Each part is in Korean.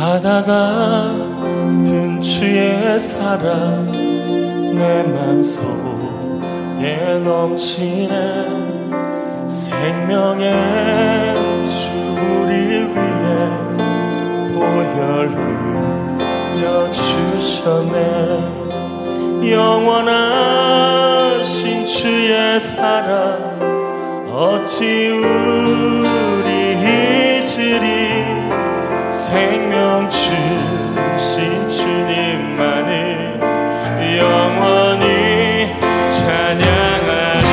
바다가 든 추의 사랑 내 맘속에 넘치네. 생명의 줄이 위에 보혈 흘려주셨네. 영원하신 주의 사랑 어찌 우리 잊으리? 생명 주신 주님만을 영원히 찬양하리.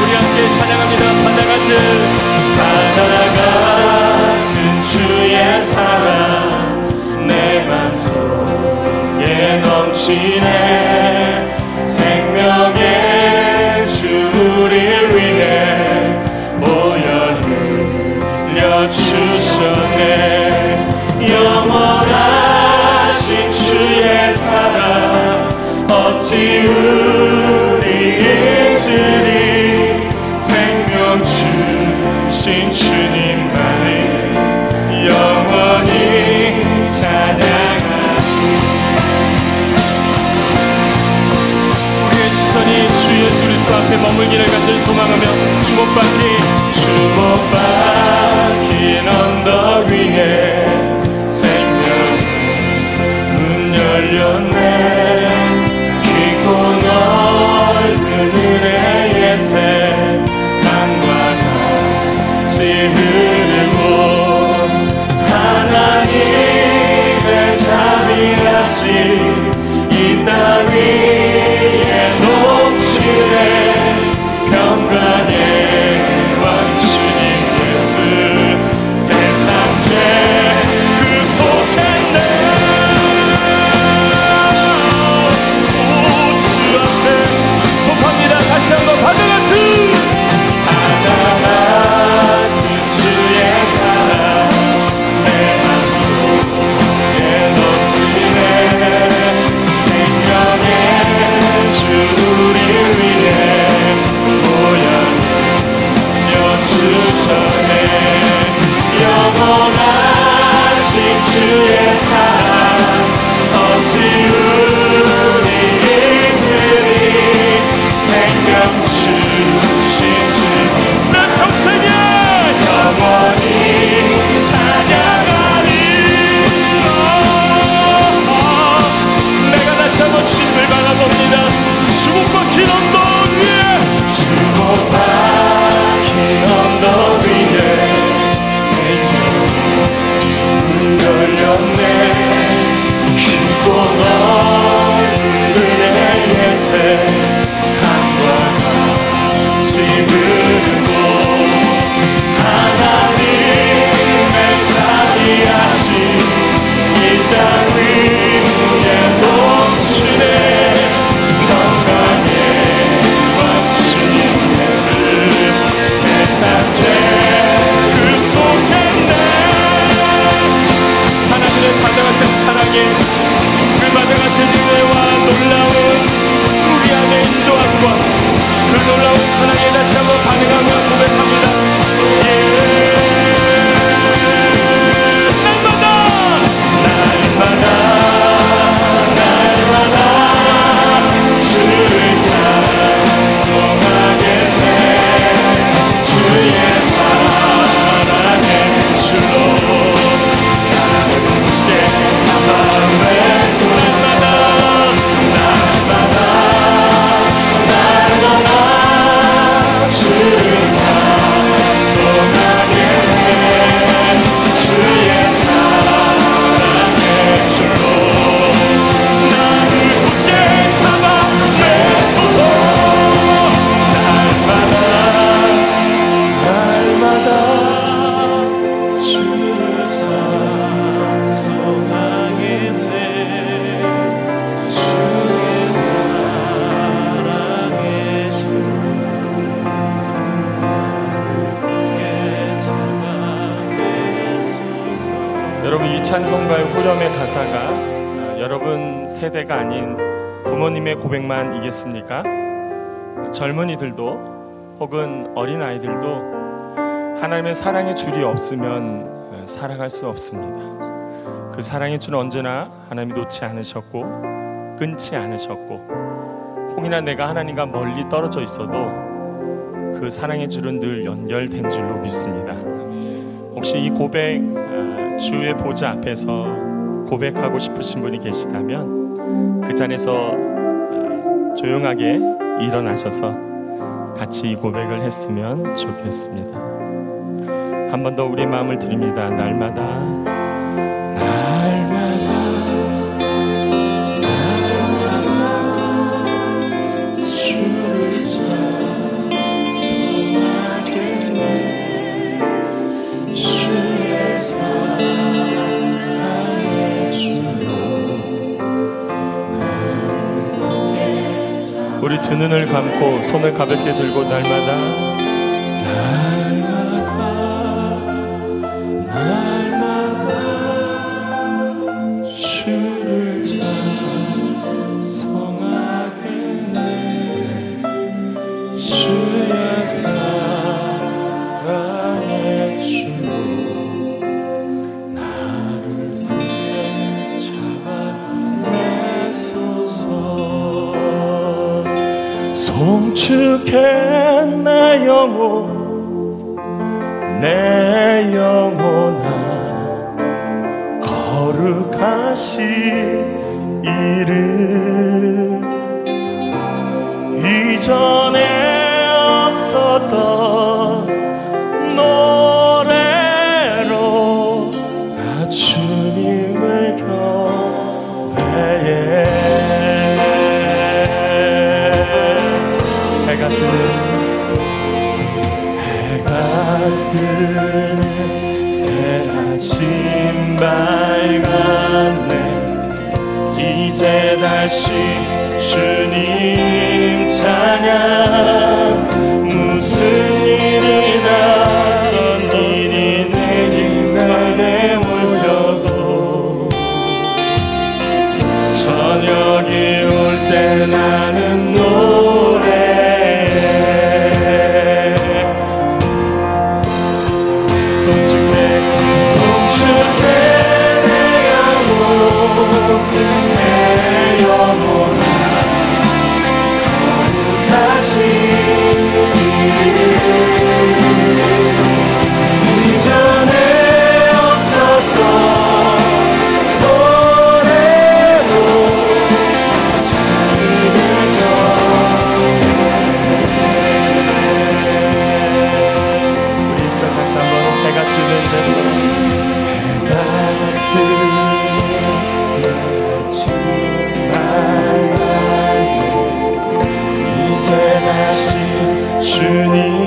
우리 함께 찬양합니다. 바다 같은 바다 같은 주의 사랑 내 맘속에 넘치네. último para quem 주님의 고백만 이겠습니까? 젊은이들도 혹은 어린 아이들도 하나님의 사랑의 줄이 없으면 어, 살아갈 수 없습니다. 그 사랑의 줄 언제나 하나님이 놓지 않으셨고 끊지 않으셨고 혹이나 내가 하나님과 멀리 떨어져 있어도 그 사랑의 줄은 늘 연결된 줄로 믿습니다. 혹시 이 고백 어, 주의 보좌 앞에서 고백하고 싶으신 분이 계시다면 그 잔에서 조용하게 일어나셔서 같이 이 고백을 했으면 좋겠습니다. 한 번 더 우리 마음을 드립니다. 날마다 두 눈을 감고 손을 가볍게 들고 날마다 송축해 내 영혼. 내 영혼아 거룩하시 이름 주님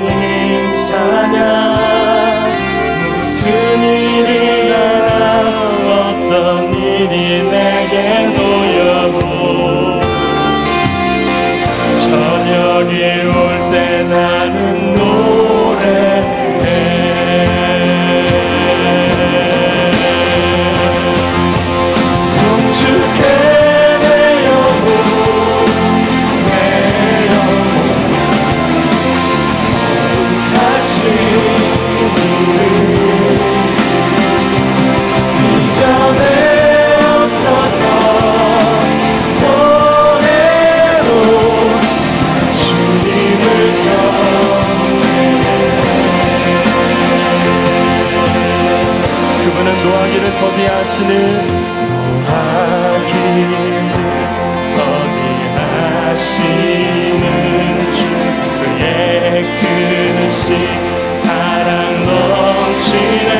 노하기를 더디하시는 노하기를 더디하시는 주 그의 크신 사랑 넘치네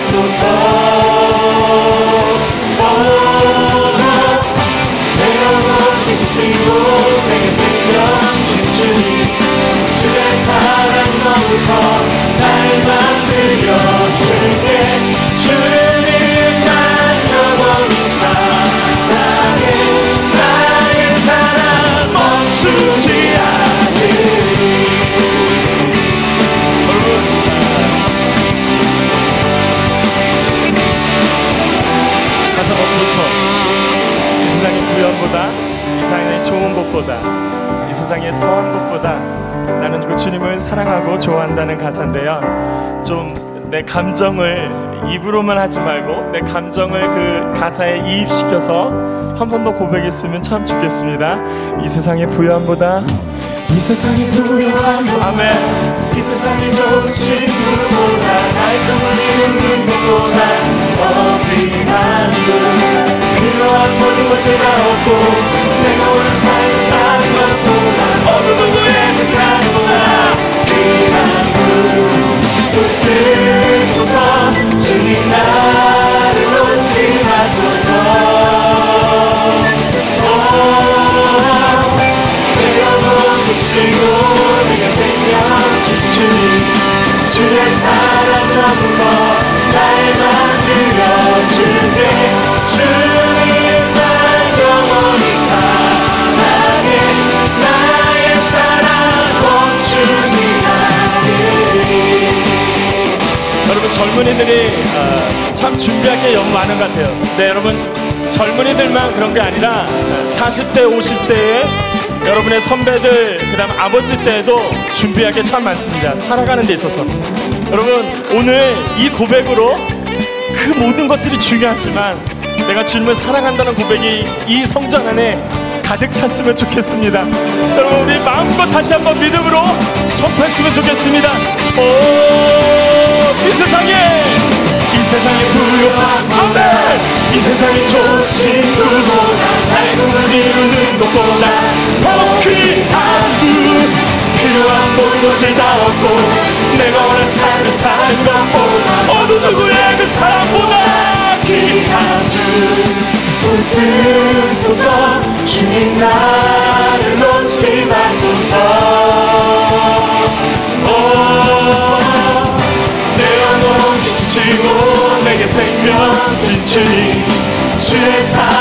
说走。 가사인데요. 좀 내 감정을 입으로만 하지 말고 내 감정을 그 가사에 이입시켜서 한 번 더 고백했으면 참 좋겠습니다. 이 세상의 부여함보다 이 세상의 부여함보다 아멘 이 세상의 좋은 친구보다 꿈을 이루는 것보다 더 귀한 분 필요한 모든 것을 다 얻고 젊은이들이 어, 참 준비할 게 너무 많은 것 같아요. 네, 여러분 젊은이들만 그런 게 아니라 40대, 50대에 여러분의 선배들, 그 다음 아버지 때에도 준비할 게 참 많습니다. 살아가는 데 있어서. 여러분, 오늘 이 고백으로 그 모든 것들이 중요하지만 내가 주님을 사랑한다는 고백이 이 성전 안에 가득 찼으면 좋겠습니다. 여러분, 우리 마음껏 다시 한번 믿음으로 선포했으면 좋겠습니다. 오! 이 세상에 이 세상에 부유한 아멘 이 세상에 조심 그보다 달콤을 이루는 것보다 더 귀한 분 필요한 모든 것을 다 얻고 내가 원한 삶을 산 것보다 어느 누구의 그 사랑보다 귀한 그 분 웃으소서 주님 나를 놓지 마소서. 주시고 내게 생명 주시니 주의 사랑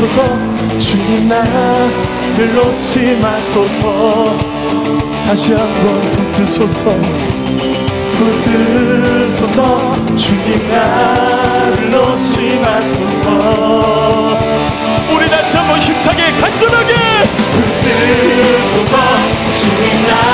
마소서 주님 나를 놓지 마소서. 다시 한번 붙드소서. 붙드소서. 주님 나를 놓지 마소서. 우리 다시 한번 힘차게 간절하게. 붙드소서. 주님 나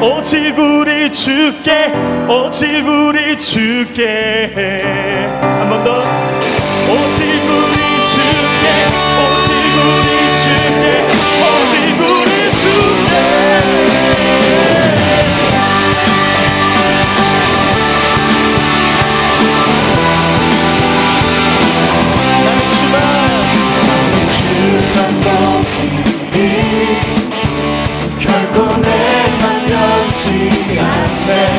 오직 우리 주께 오직 우리 주께 한 번 더. 오직 우리 주께 fair.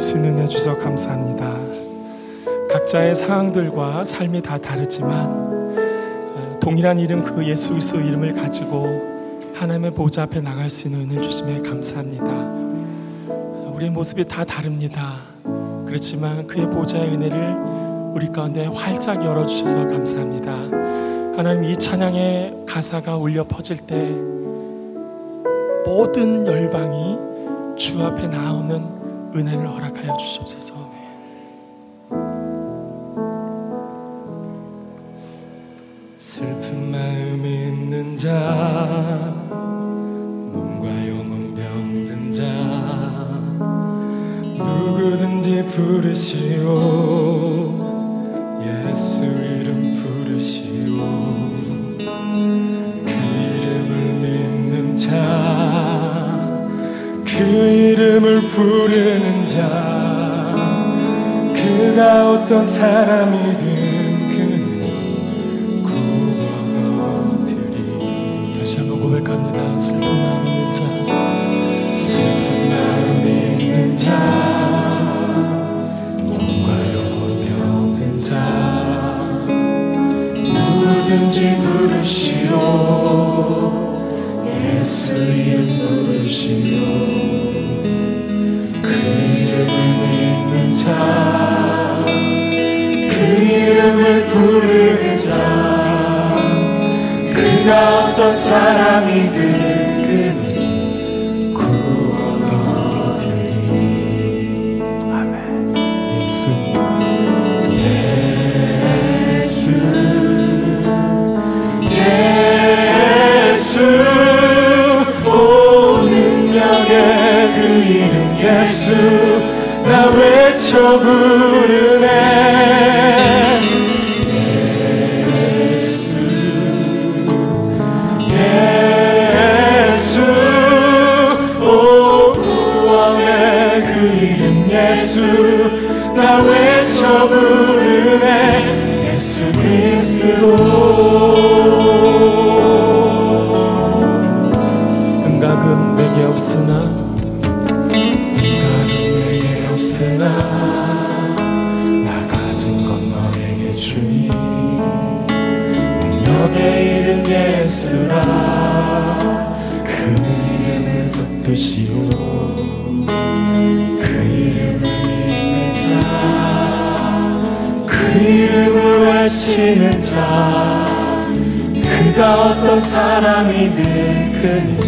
수 있는 은혜 주셔서 감사합니다. 각자의 상황들과 삶이 다 다르지만 어, 동일한 이름 그 예수 그리스도 이름을 가지고 하나님의 보좌 앞에 나갈 수 있는 은혜 주심에 감사합니다. 우리의 모습이 다 다릅니다. 그렇지만 그의 보좌의 은혜를 우리 가운데 활짝 열어 주셔서 감사합니다. 하나님 이 찬양의 가사가 울려 퍼질 때 모든 열방이 주 앞에 나오는 은혜를 허락하여 주시옵소서. 슬픈 마음 있는 자 몸과 영혼 병든 자 누구든지 부르시오. 예수 이름 부르시오. 그 이름을 믿는 자 그 이름을 부르는 자 어떤 사람이든 그는 구원 얻으리 다시 한번 고백합니다. 슬픈 마음 있는 자. 슬픈 마음 있는 자 몸과 영혼 병든 자 누구든지 부르시오 어떤 사람이든 그는 구원 얻으리. 아멘. 예수. 예수. 예수. 오 능력의 그 이름 예수. 나 외쳐 부르 그는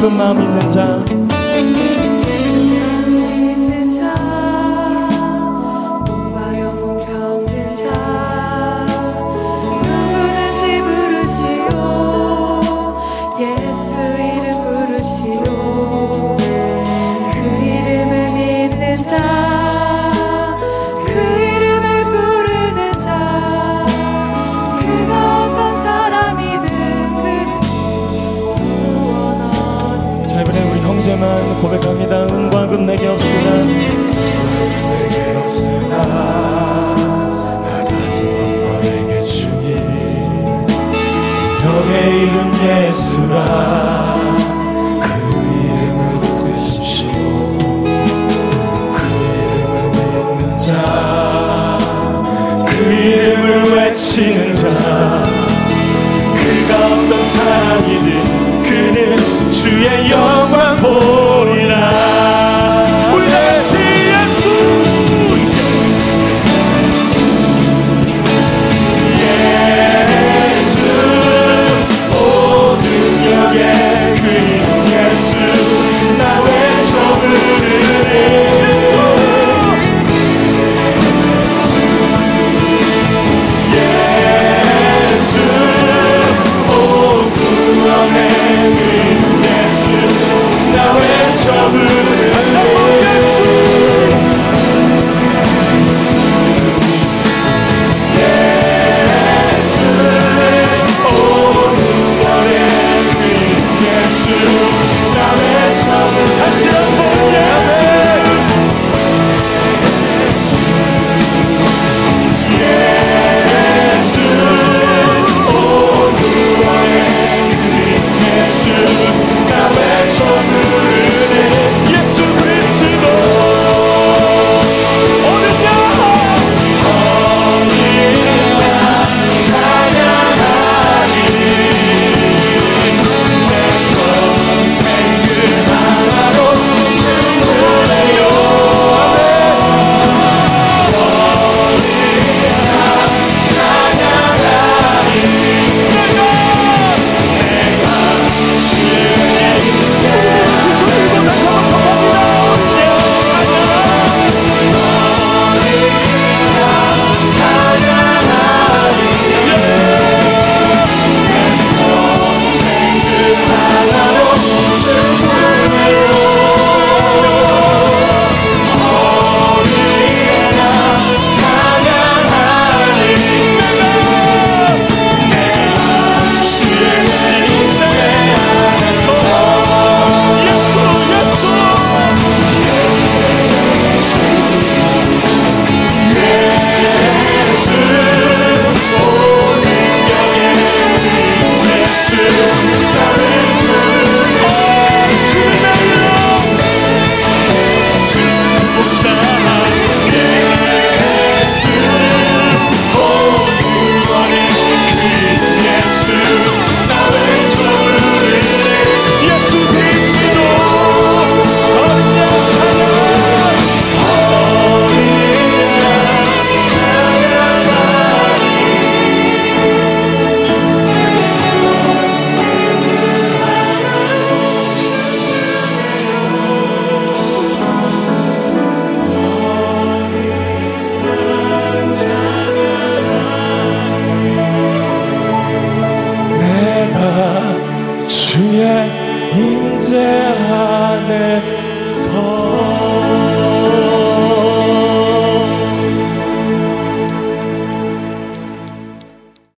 슬픈 마음 있는 자. 내게 없으나 내게 없으나 나 가진 건 너에게 주니 너의 이름 예수라 Amen.